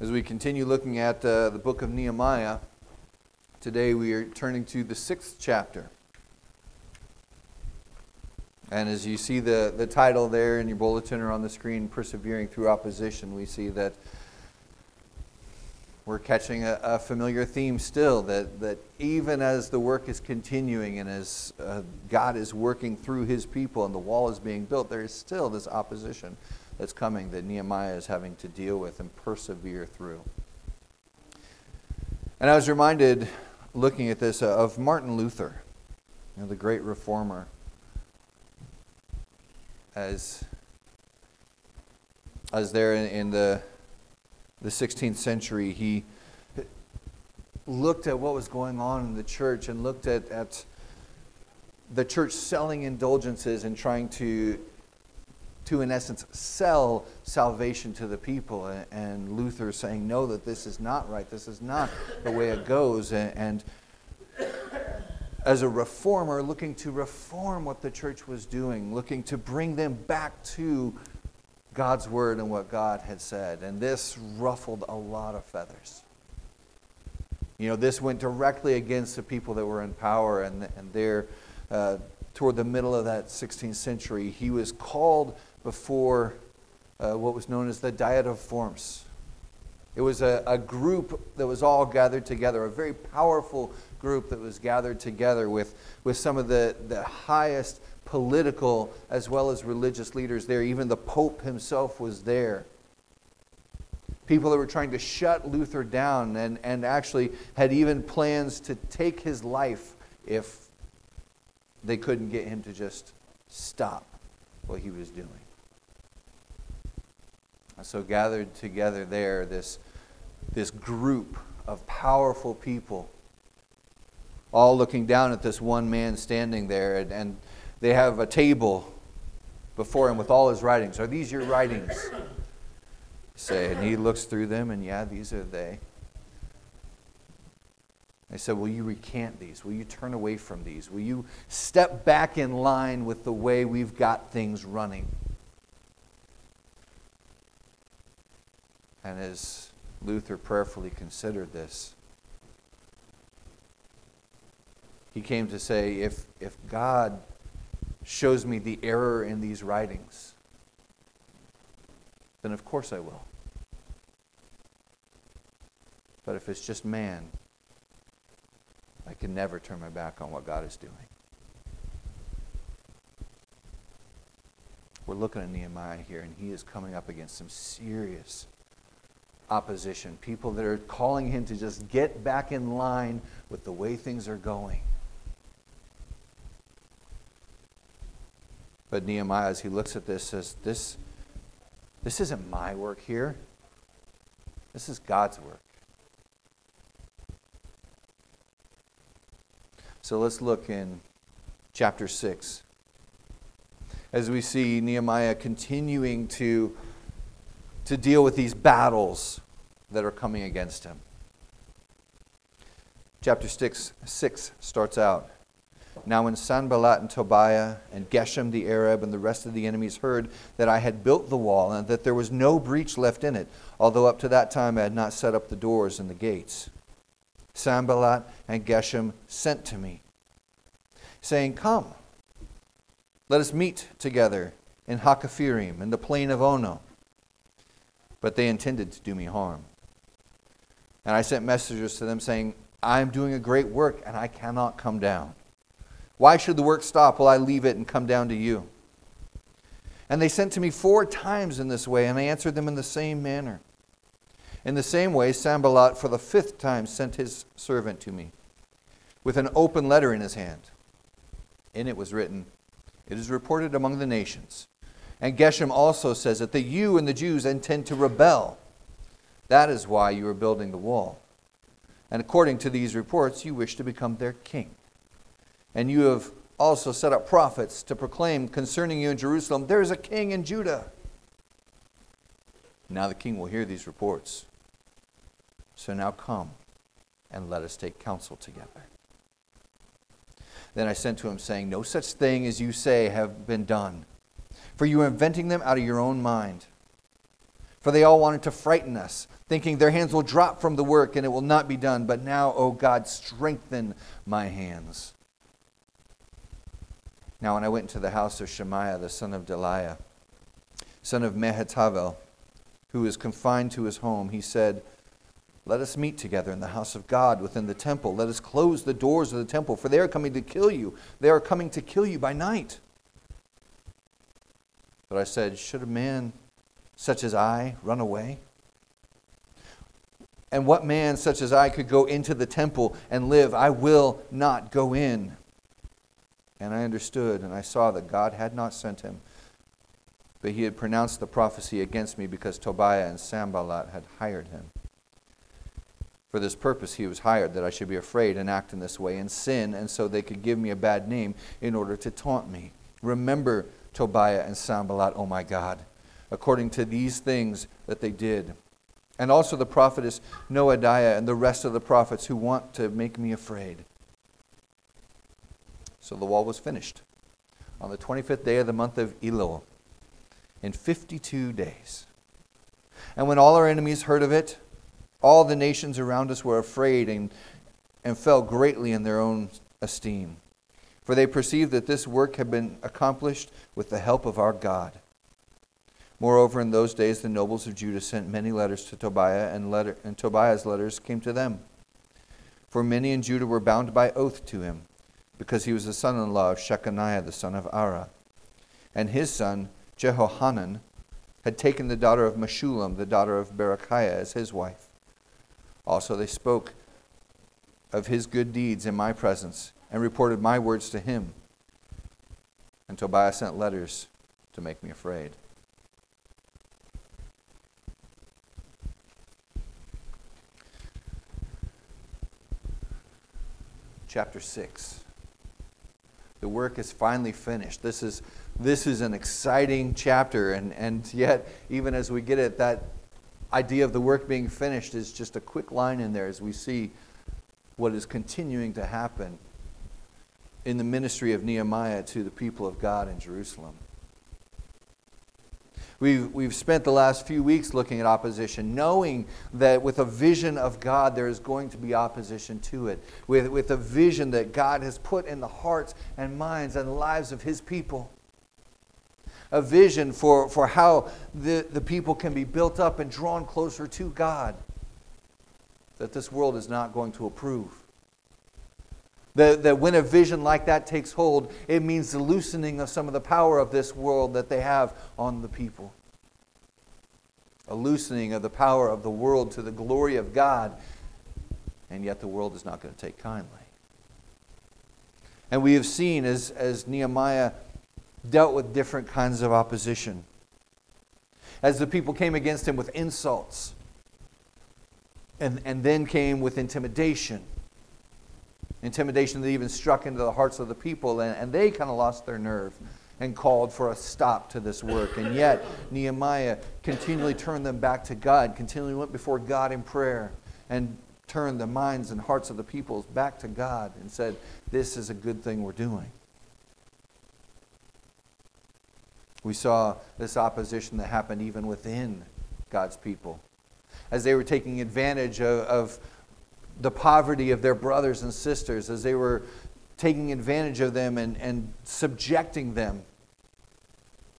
As we continue looking at uh, the book of Nehemiah, today we are turning to the sixth chapter. And as you see the, the title there in your bulletin or on the screen, Persevering Through Opposition, we see that we're catching a, a familiar theme still that, that even as the work is continuing and as uh, God is working through his people and the wall is being built, there is still this opposition that's coming that Nehemiah is having to deal with and persevere through. And I was reminded, looking at this, uh, of Martin Luther, you know, the great reformer, as, as there in, in the, the 16th century, he looked at what was going on in the church and looked at, at the church selling indulgences and trying to to, in essence, sell salvation to the people. And Luther saying, no, that this is not right. This is not the way it goes. And as a reformer, looking to reform what the church was doing, looking to bring them back to God's word and what God had said. And this ruffled a lot of feathers. You know, this went directly against the people that were in power, and, and there, uh, toward the middle of that 16th century, he was called before uh, what was known as the Diet of Worms. It was a, a group that was all gathered together, a very powerful group that was gathered together with, with some of the, the highest political as well as religious leaders there. Even the Pope himself was there. People that were trying to shut Luther down and, and actually had even plans to take his life if they couldn't get him to just stop what he was doing. So, gathered together there, this, this group of powerful people, all looking down at this one man standing there, and, and they have a table before him with all his writings. Are these your writings? Say, and he looks through them, and yeah, these are they. They said, Will you recant these? Will you turn away from these? Will you step back in line with the way we've got things running? And as Luther prayerfully considered this, he came to say, if, if God shows me the error in these writings, then of course I will. But if it's just man, I can never turn my back on what God is doing. We're looking at Nehemiah here, and he is coming up against some serious opposition, people that are calling him to just get back in line with the way things are going. But Nehemiah, as he looks at this, says, This, this isn't my work here. This is God's work. So let's look in chapter 6. As we see Nehemiah continuing to to deal with these battles that are coming against him. Chapter 6, 6 starts out. Now, when Sanballat and Tobiah and Geshem the Arab and the rest of the enemies heard that I had built the wall and that there was no breach left in it, although up to that time I had not set up the doors and the gates, Sanballat and Geshem sent to me, saying, Come, let us meet together in Hakkephirim, in the plain of Ono but they intended to do me harm. And I sent messengers to them saying, I am doing a great work and I cannot come down. Why should the work stop while I leave it and come down to you? And they sent to me four times in this way, and I answered them in the same manner. In the same way, Sanballat for the fifth time sent his servant to me with an open letter in his hand. In it was written, It is reported among the nations and Geshem also says that the you and the Jews intend to rebel. That is why you are building the wall. And according to these reports, you wish to become their king. And you have also set up prophets to proclaim concerning you in Jerusalem, there is a king in Judah. Now the king will hear these reports. So now come and let us take counsel together. Then I sent to him, saying, No such thing as you say have been done for you inventing them out of your own mind. For they all wanted to frighten us, thinking their hands will drop from the work and it will not be done. But now, O God, strengthen my hands. Now, when I went into the house of Shemaiah, the son of Delaiah, son of Mehetabel, who was confined to his home, he said, Let us meet together in the house of God within the temple. Let us close the doors of the temple, for they are coming to kill you. They are coming to kill you by night. But I said, Should a man such as I run away? And what man such as I could go into the temple and live? I will not go in. And I understood and I saw that God had not sent him, but he had pronounced the prophecy against me because Tobiah and Sanballat had hired him. For this purpose he was hired, that I should be afraid and act in this way and sin, and so they could give me a bad name in order to taunt me. Remember Tobiah and Sanballat, O oh my God, according to these things that they did. And also the prophetess Noadiah and the rest of the prophets who want to make me afraid. So the wall was finished on the 25th day of the month of Elul in 52 days. And when all our enemies heard of it, all the nations around us were afraid and, and fell greatly in their own esteem. For they perceived that this work had been accomplished with the help of our God. Moreover, in those days the nobles of Judah sent many letters to Tobiah, and, letter, and Tobiah's letters came to them. For many in Judah were bound by oath to him because he was the son in law of Shechaniah, the son of Arah. And his son, Jehohanan, had taken the daughter of Meshullam, the daughter of Berechiah, as his wife. Also, they spoke of his good deeds in my presence and reported my words to him. And Tobiah sent letters to make me afraid. Chapter 6 the work is finally finished. This is, this is an exciting chapter, and, and yet, even as we get it, that idea of the work being finished is just a quick line in there as we see what is continuing to happen in the ministry of Nehemiah to the people of God in Jerusalem. We've, we've spent the last few weeks looking at opposition, knowing that with a vision of God, there is going to be opposition to it. With, with a vision that God has put in the hearts and minds and lives of His people. A vision for, for how the, the people can be built up and drawn closer to God that this world is not going to approve. That, that when a vision like that takes hold, it means the loosening of some of the power of this world that they have on the people. A loosening of the power of the world to the glory of God, and yet the world is not going to take kindly. And we have seen as, as Nehemiah dealt with different kinds of opposition. As the people came against him with insults, and, and then came with intimidation Intimidation that even struck into the hearts of the people, and, and they kind of lost their nerve and called for a stop to this work. And yet, Nehemiah continually turned them back to God, continually went before God in prayer, and turned the minds and hearts of the peoples back to God and said, This is a good thing we're doing. We saw this opposition that happened even within God's people. As they were taking advantage of, of the poverty of their brothers and sisters as they were taking advantage of them and, and subjecting them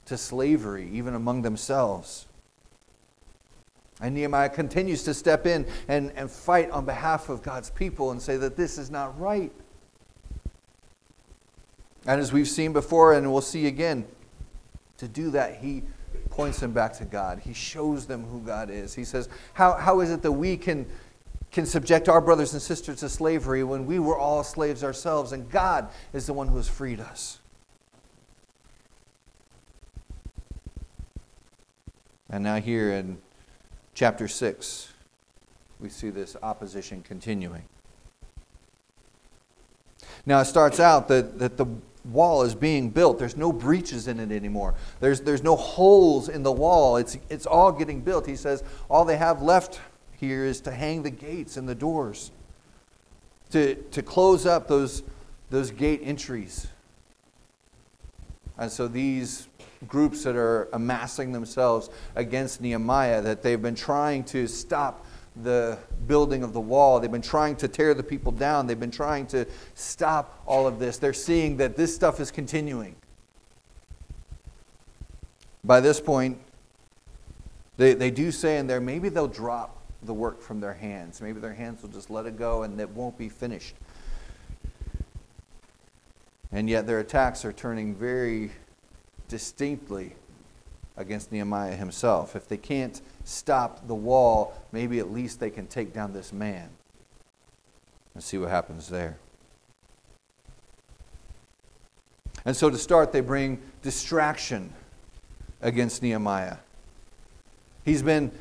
to slavery, even among themselves. And Nehemiah continues to step in and, and fight on behalf of God's people and say that this is not right. And as we've seen before, and we'll see again, to do that, he points them back to God. He shows them who God is. He says, How, how is it that we can can subject our brothers and sisters to slavery when we were all slaves ourselves, and God is the one who has freed us. And now, here in chapter 6, we see this opposition continuing. Now, it starts out that, that the wall is being built. There's no breaches in it anymore. There's, there's no holes in the wall. It's, it's all getting built. He says all they have left here is to hang the gates and the doors, to, to close up those, those gate entries. And so these groups that are amassing themselves against Nehemiah, that they've been trying to stop the building of the wall. They've been trying to tear the people down. They've been trying to stop all of this. They're seeing that this stuff is continuing. By this point, they, they do say in there, maybe they'll drop the work from their hands. Maybe their hands will just let it go and it won't be finished. And yet their attacks are turning very distinctly against Nehemiah himself. If they can't stop the wall, maybe at least they can take down this man. And see what happens there. And so to start, they bring distraction against Nehemiah. He's been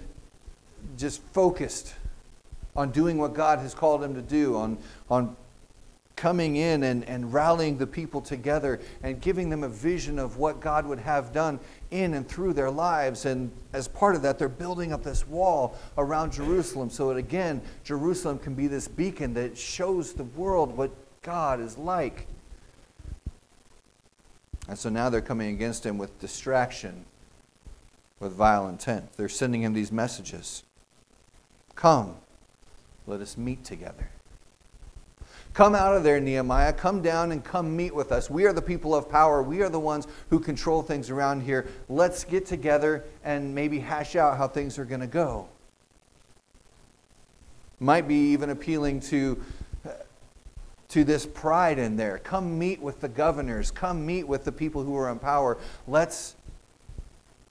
just focused on doing what God has called him to do, on, on coming in and, and rallying the people together and giving them a vision of what God would have done in and through their lives. And as part of that, they're building up this wall around Jerusalem so that, again, Jerusalem can be this beacon that shows the world what God is like. And so now they're coming against him with distraction, with vile intent. They're sending him these messages Come, let us meet together. Come out of there, Nehemiah. Come down and come meet with us. We are the people of power. We are the ones who control things around here. Let's get together and maybe hash out how things are going to go. Might be even appealing to, to this pride in there. Come meet with the governors. Come meet with the people who are in power. Let's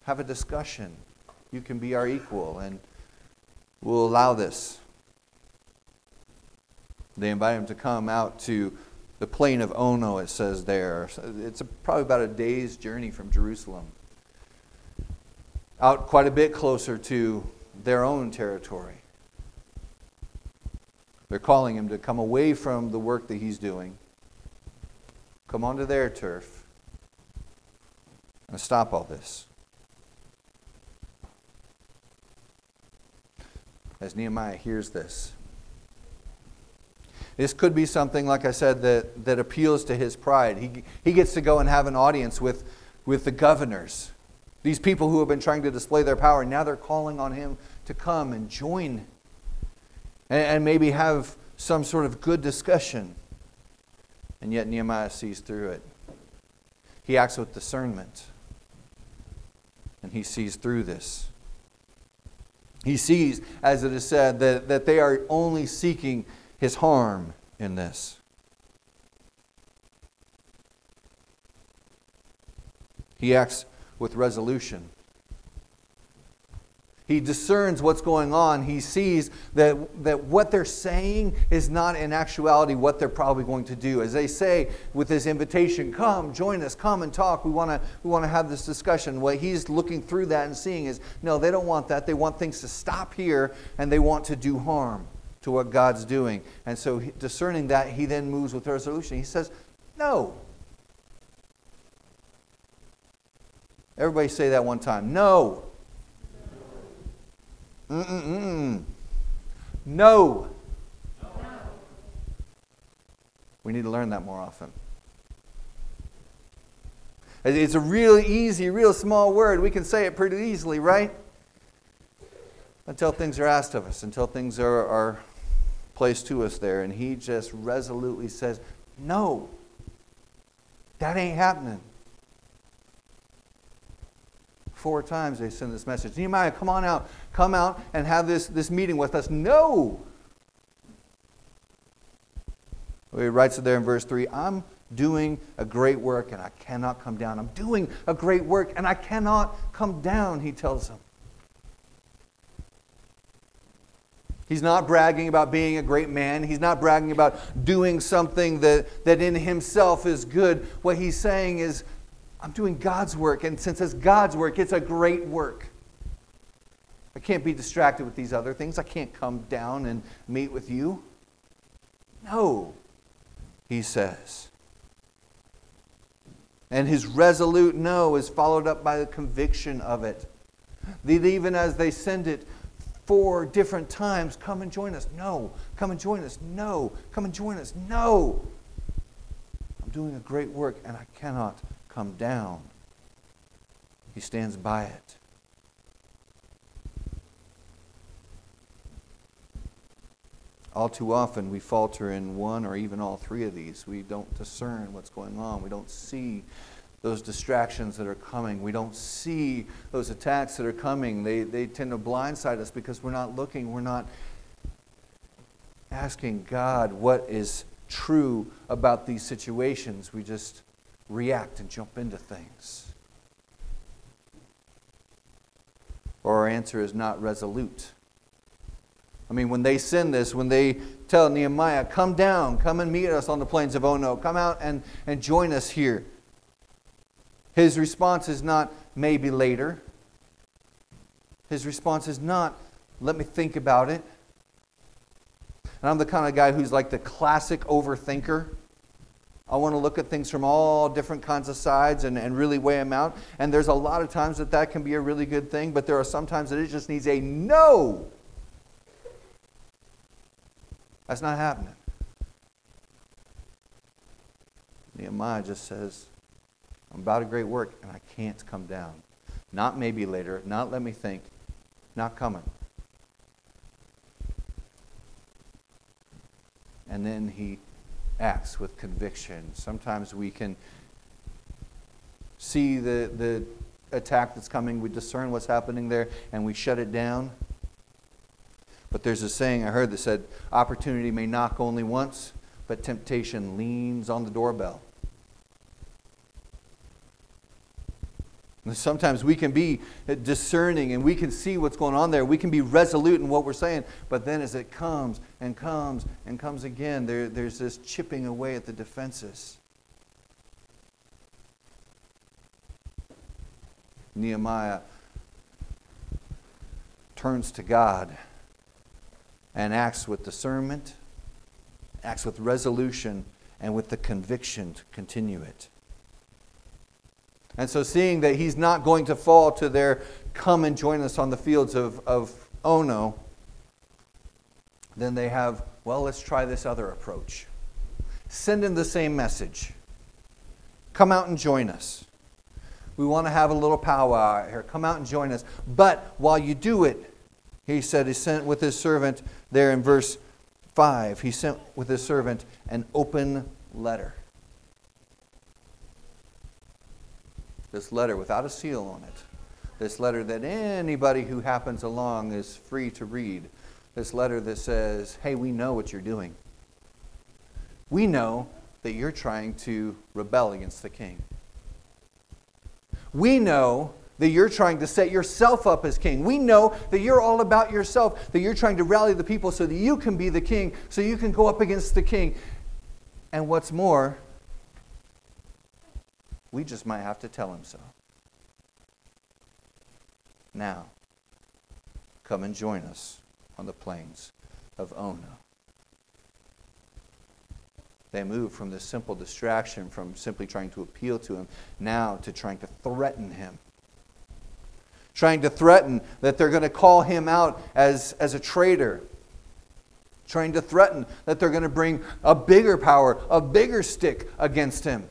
have a discussion. You can be our equal, and we'll allow this. They invite him to come out to the plain of Ono, it says there. It's probably about a day's journey from Jerusalem. Out quite a bit closer to their own territory. They're calling him to come away from the work that he's doing, come onto their turf, and stop all this. As Nehemiah hears this, this could be something, like I said, that, that appeals to his pride. He, he gets to go and have an audience with, with the governors, these people who have been trying to display their power. Now they're calling on him to come and join and, and maybe have some sort of good discussion. And yet Nehemiah sees through it. He acts with discernment. And he sees through this. He sees, as it is said, that, that they are only seeking his harm in this. He acts with resolution. He discerns what's going on. He sees that, that what they're saying is not in actuality what they're probably going to do. As they say with this invitation, come, join us, come and talk. We want to we want to have this discussion. What he's looking through that and seeing is no, they don't want that. They want things to stop here and they want to do harm to what God's doing. And so, discerning that, he then moves with resolution. He says, No. Everybody say that one time. No. Mm-mm-mm. No. We need to learn that more often. It's a really easy, real small word. We can say it pretty easily, right? Until things are asked of us, until things are, are placed to us there. And he just resolutely says, No, that ain't happening. Four times they send this message Nehemiah, come on out. Come out and have this, this meeting with us. No. He writes it there in verse 3 I'm doing a great work and I cannot come down. I'm doing a great work and I cannot come down, he tells them. He's not bragging about being a great man. He's not bragging about doing something that, that in himself is good. What he's saying is, I'm doing God's work, and since it's God's work, it's a great work. I can't be distracted with these other things. I can't come down and meet with you. No, he says. And his resolute no is followed up by the conviction of it. That even as they send it four different times come and join us. No. Come and join us. No. Come and join us. No. I'm doing a great work and I cannot come down. He stands by it. All too often, we falter in one or even all three of these. We don't discern what's going on. We don't see those distractions that are coming. We don't see those attacks that are coming. They, they tend to blindside us because we're not looking. We're not asking God what is true about these situations. We just react and jump into things. Or our answer is not resolute. I mean, when they send this, when they tell Nehemiah, come down, come and meet us on the plains of Ono, come out and, and join us here. His response is not maybe later. His response is not let me think about it. And I'm the kind of guy who's like the classic overthinker. I want to look at things from all different kinds of sides and, and really weigh them out. And there's a lot of times that that can be a really good thing, but there are some times that it just needs a no. That's not happening. Nehemiah just says, I'm about a great work and I can't come down. Not maybe later, not let me think, not coming. And then he acts with conviction. Sometimes we can see the, the attack that's coming, we discern what's happening there, and we shut it down. But there's a saying I heard that said, Opportunity may knock only once, but temptation leans on the doorbell. Sometimes we can be discerning and we can see what's going on there. We can be resolute in what we're saying. But then as it comes and comes and comes again, there, there's this chipping away at the defenses. Nehemiah turns to God and acts with discernment, acts with resolution, and with the conviction to continue it. And so, seeing that he's not going to fall to their come and join us on the fields of, of Ono, then they have, well, let's try this other approach. Send in the same message. Come out and join us. We want to have a little powwow here. Come out and join us. But while you do it, he said he sent with his servant there in verse 5, he sent with his servant an open letter. This letter without a seal on it. This letter that anybody who happens along is free to read. This letter that says, hey, we know what you're doing. We know that you're trying to rebel against the king. We know that you're trying to set yourself up as king. We know that you're all about yourself, that you're trying to rally the people so that you can be the king, so you can go up against the king. And what's more, we just might have to tell him so. Now, come and join us on the plains of Ono. They move from this simple distraction, from simply trying to appeal to him, now to trying to threaten him. Trying to threaten that they're going to call him out as, as a traitor. Trying to threaten that they're going to bring a bigger power, a bigger stick against him.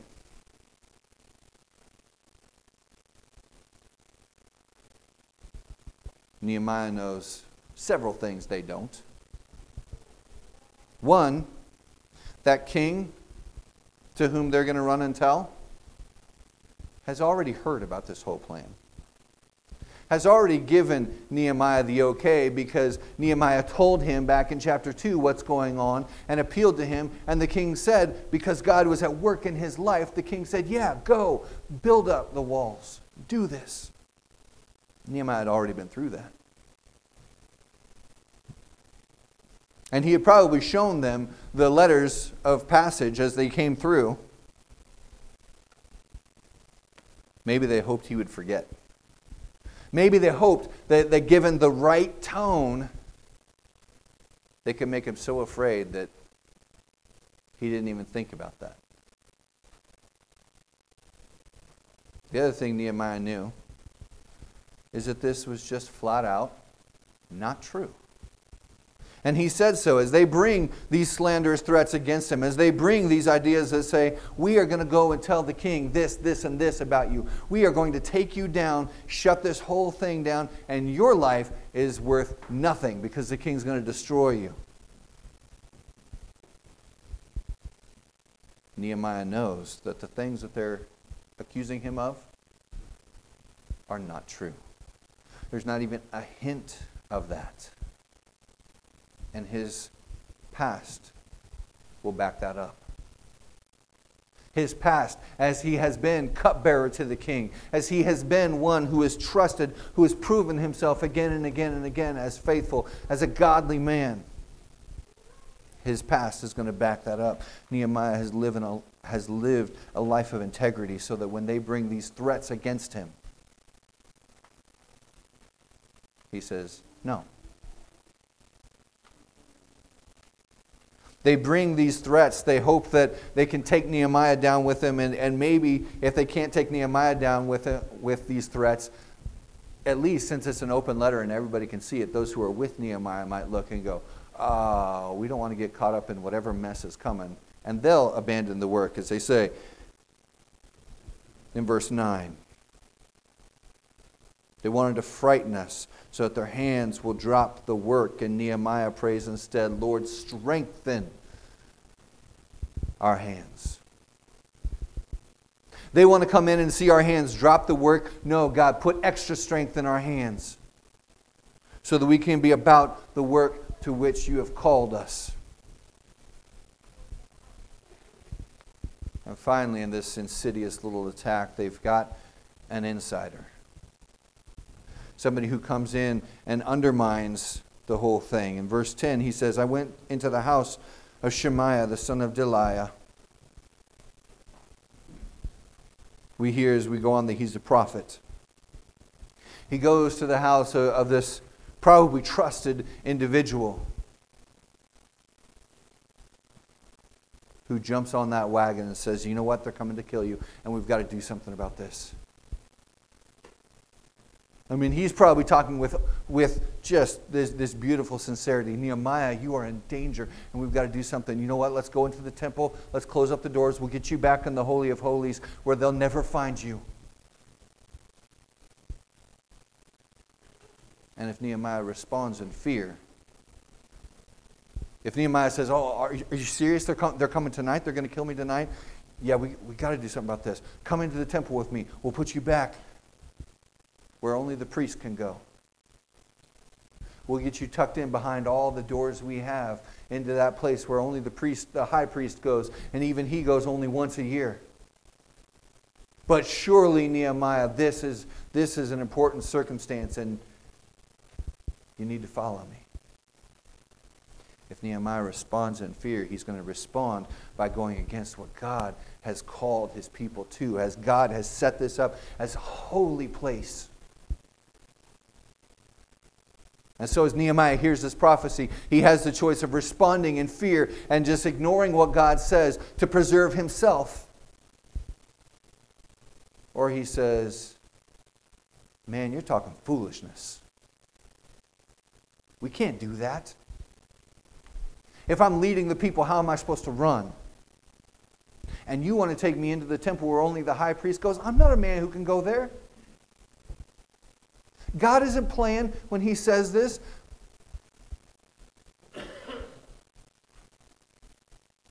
Nehemiah knows several things they don't. One, that king to whom they're going to run and tell has already heard about this whole plan. Has already given Nehemiah the okay because Nehemiah told him back in chapter 2 what's going on and appealed to him. And the king said, because God was at work in his life, the king said, Yeah, go, build up the walls, do this. Nehemiah had already been through that. And he had probably shown them the letters of passage as they came through. Maybe they hoped he would forget. Maybe they hoped that, that given the right tone, they could make him so afraid that he didn't even think about that. The other thing Nehemiah knew is that this was just flat out not true. And he said so as they bring these slanderous threats against him, as they bring these ideas that say, We are going to go and tell the king this, this, and this about you. We are going to take you down, shut this whole thing down, and your life is worth nothing because the king's going to destroy you. Nehemiah knows that the things that they're accusing him of are not true. There's not even a hint of that and his past will back that up. His past, as he has been cupbearer to the king, as he has been one who is trusted, who has proven himself again and again and again as faithful, as a godly man. His past is going to back that up. Nehemiah has lived, a, has lived a life of integrity so that when they bring these threats against him, he says, No, They bring these threats. They hope that they can take Nehemiah down with them. And, and maybe if they can't take Nehemiah down with, it, with these threats, at least since it's an open letter and everybody can see it, those who are with Nehemiah might look and go, oh, we don't want to get caught up in whatever mess is coming. And they'll abandon the work, as they say in verse 9. They wanted to frighten us so that their hands will drop the work. And Nehemiah prays instead, Lord, strengthen our hands. They want to come in and see our hands drop the work. No, God, put extra strength in our hands so that we can be about the work to which you have called us. And finally, in this insidious little attack, they've got an insider somebody who comes in and undermines the whole thing. In verse 10, he says, I went into the house of Shemaiah, the son of Delaiah. We hear as we go on that he's a prophet. He goes to the house of, this probably trusted individual who jumps on that wagon and says, You know what? They're coming to kill you, and we've got to do something about this. I mean, he's probably talking with, with just this, this beautiful sincerity. Nehemiah, you are in danger, and we've got to do something. You know what? Let's go into the temple. Let's close up the doors. We'll get you back in the Holy of Holies where they'll never find you. And if Nehemiah responds in fear, if Nehemiah says, Oh, are you, are you serious? They're, com- they're coming tonight? They're going to kill me tonight? Yeah, we, we got to do something about this. Come into the temple with me. We'll put you back where only the priest can go. We'll get you tucked in behind all the doors we have into that place where only the priest, the high priest goes, and even he goes only once a year. But surely, Nehemiah, this is, this is an important circumstance, and you need to follow me. If Nehemiah responds in fear, he's going to respond by going against what God has called his people to, as God has set this up as a holy place. And so, as Nehemiah hears this prophecy, he has the choice of responding in fear and just ignoring what God says to preserve himself. Or he says, Man, you're talking foolishness. We can't do that. If I'm leading the people, how am I supposed to run? And you want to take me into the temple where only the high priest goes? I'm not a man who can go there. God isn't playing when he says this.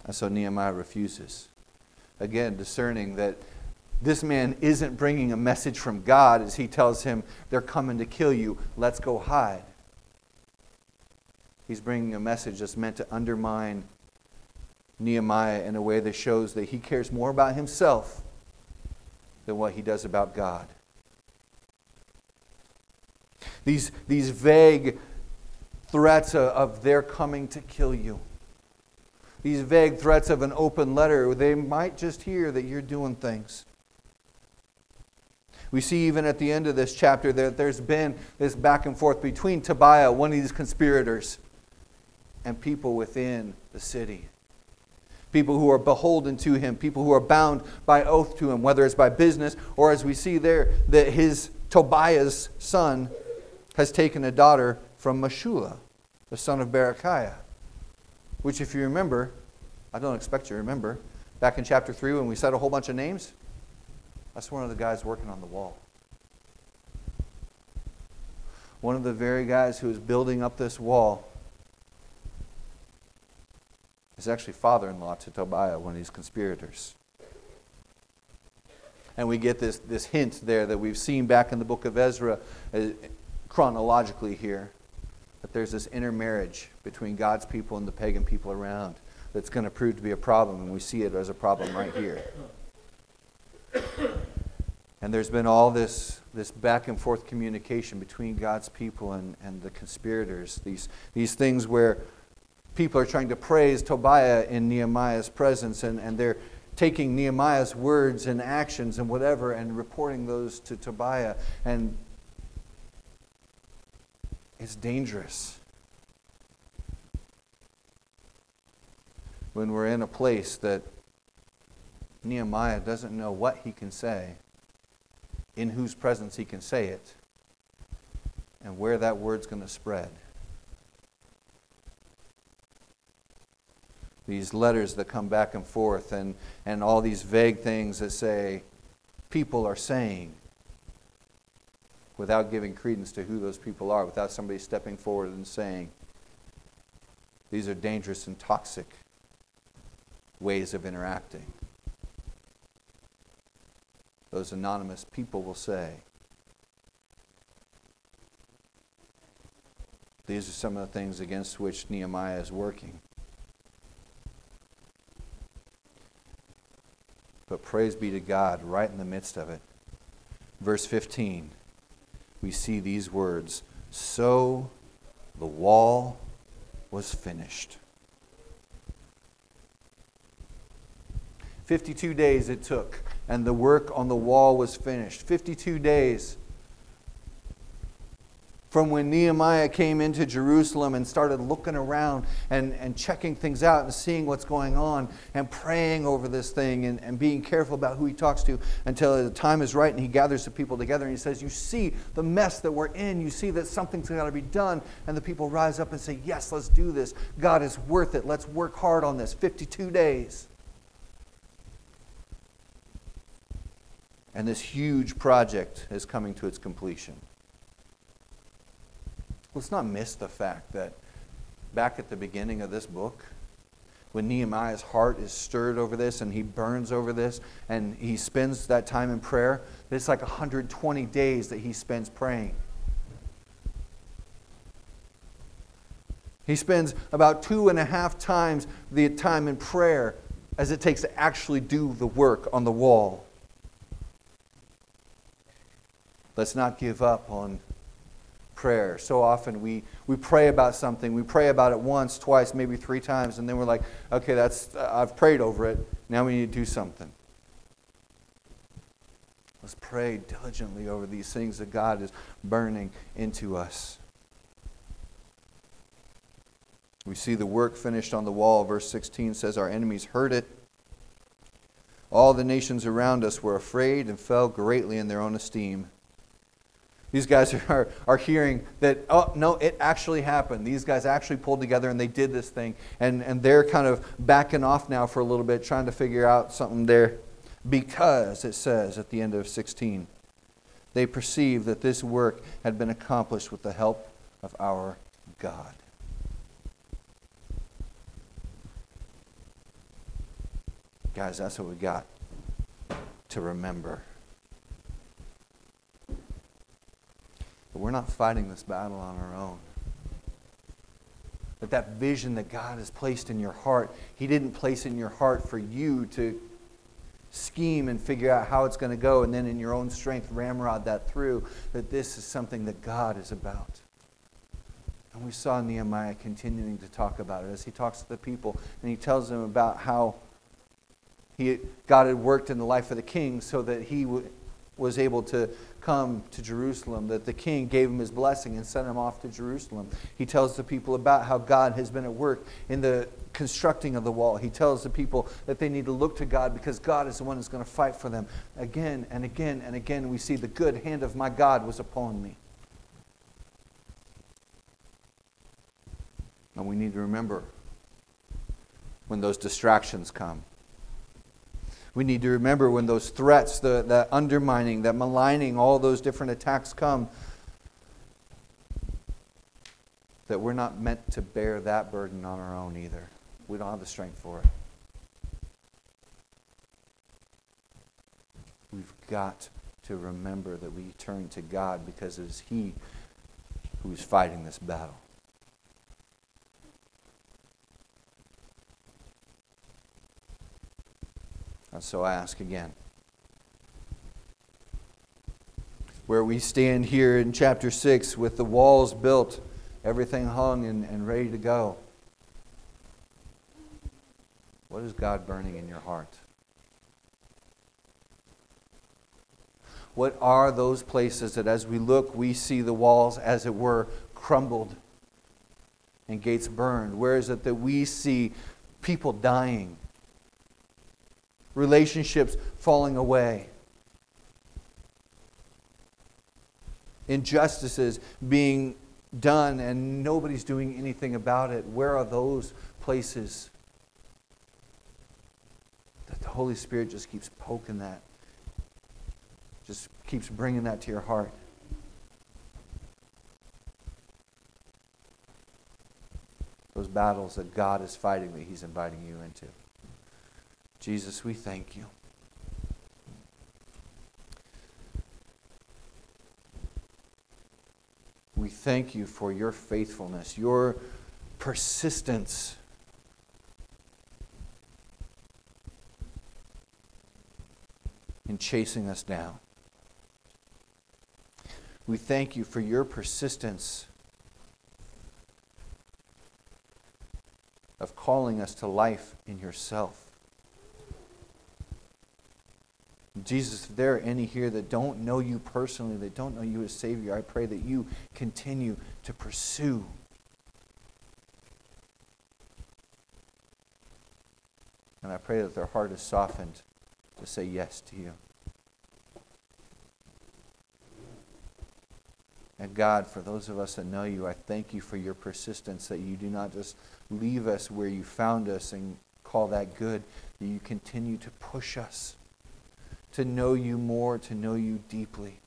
And so Nehemiah refuses. Again, discerning that this man isn't bringing a message from God as he tells him, They're coming to kill you. Let's go hide. He's bringing a message that's meant to undermine Nehemiah in a way that shows that he cares more about himself than what he does about God. These, these vague threats of, their coming to kill you. These vague threats of an open letter, they might just hear that you're doing things. We see even at the end of this chapter that there's been this back and forth between Tobiah, one of these conspirators, and people within the city. People who are beholden to him, people who are bound by oath to him, whether it's by business or as we see there, that his Tobiah's son has taken a daughter from Meshullam. the son of Berechiah. Which, if you remember, I don't expect you to remember, back in chapter 3 when we said a whole bunch of names, that's one of the guys working on the wall. One of the very guys who is building up this wall is actually father in law to Tobiah, one of these conspirators. And we get this, this hint there that we've seen back in the book of Ezra uh, chronologically here that there's this intermarriage between God's people and the pagan people around that's going to prove to be a problem, and we see it as a problem right here. And there's been all this, this back and forth communication between God's people and, and the conspirators, these, these things where people are trying to praise Tobiah in Nehemiah's presence, and, and they're taking Nehemiah's words and actions and whatever and reporting those to Tobiah. And it's dangerous. When we're in a place that Nehemiah doesn't know what he can say, in whose presence he can say it, and where that word's going to spread. These letters that come back and forth, and, and all these vague things that say, people are saying, without giving credence to who those people are, without somebody stepping forward and saying, these are dangerous and toxic ways of interacting. Those anonymous people will say, These are some of the things against which Nehemiah is working. But praise be to God right in the midst of it. Verse 15 we see these words So the wall was finished. 52 days it took, and the work on the wall was finished. 52 days from when Nehemiah came into Jerusalem and started looking around and, and checking things out and seeing what's going on and praying over this thing and, and being careful about who he talks to until the time is right and he gathers the people together and he says, You see the mess that we're in. You see that something's got to be done. And the people rise up and say, Yes, let's do this. God is worth it. Let's work hard on this. 52 days. And this huge project is coming to its completion. Let's not miss the fact that back at the beginning of this book, when Nehemiah's heart is stirred over this and he burns over this and he spends that time in prayer, it's like 120 days that he spends praying. He spends about two and a half times the time in prayer as it takes to actually do the work on the wall. Let's not give up on prayer. So often we, we pray about something, we pray about it once, twice, maybe three times, and then we're like, okay, that's, I've prayed over it. Now we need to do something. Let's pray diligently over these things that God is burning into us. We see the work finished on the wall. Verse 16 says, Our enemies heard it. All the nations around us were afraid and fell greatly in their own esteem. These guys are, are hearing that, oh, no, it actually happened. These guys actually pulled together and they did this thing. And, and they're kind of backing off now for a little bit, trying to figure out something there. Because, it says at the end of 16, they perceived that this work had been accomplished with the help of our God. Guys, that's what we got to remember. But we're not fighting this battle on our own. But that vision that God has placed in your heart, He didn't place it in your heart for you to scheme and figure out how it's going to go and then in your own strength ramrod that through. That this is something that God is about. And we saw Nehemiah continuing to talk about it as he talks to the people and he tells them about how he, God had worked in the life of the king so that he w- was able to come to Jerusalem, that the king gave him his blessing and sent him off to Jerusalem. He tells the people about how God has been at work in the constructing of the wall. He tells the people that they need to look to God because God is the one who's going to fight for them. Again and again and again, we see the good hand of my God was upon me. And we need to remember when those distractions come. We need to remember when those threats, the, the undermining, that maligning, all those different attacks come, that we're not meant to bear that burden on our own either. We don't have the strength for it. We've got to remember that we turn to God because it is He who is fighting this battle. And so I ask again. Where we stand here in chapter 6 with the walls built, everything hung and, and ready to go. What is God burning in your heart? What are those places that as we look, we see the walls, as it were, crumbled and gates burned? Where is it that we see people dying, relationships falling away, injustices being done, and nobody's doing anything about it? Where are those places? That the Holy Spirit just keeps poking that just keeps bringing that to your heart. Those battles that God is fighting that He's inviting you into. Jesus, we thank you. We thank you for your faithfulness, your persistence. in chasing us down. We thank you for your persistence of calling us to life in yourself. Jesus, if there are any here that don't know you personally, that don't know you as Savior, I pray that you continue to pursue. And I pray that their heart is softened to say yes to you. And God, for those of us that know you, I thank you for your persistence that you do not just leave us where you found us and call that good, that you continue to push us to know you more, to know you deeply.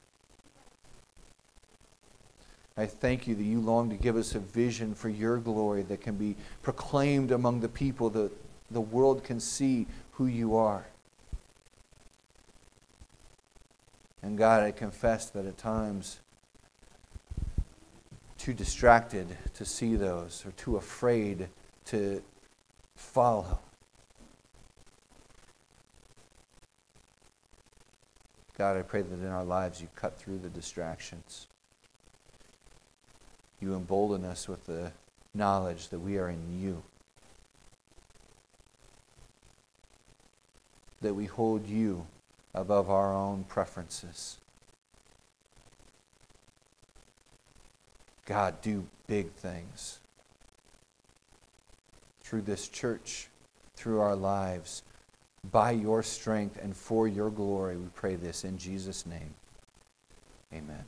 I thank you that you long to give us a vision for your glory that can be proclaimed among the people, that the world can see who you are. And God, I confess that at times too distracted to see those or too afraid to follow. God, I pray that in our lives you cut through the distractions. You embolden us with the knowledge that we are in you. That we hold you above our own preferences. God, do big things through this church, through our lives, by your strength and for your glory. We pray this in Jesus' name. Amen.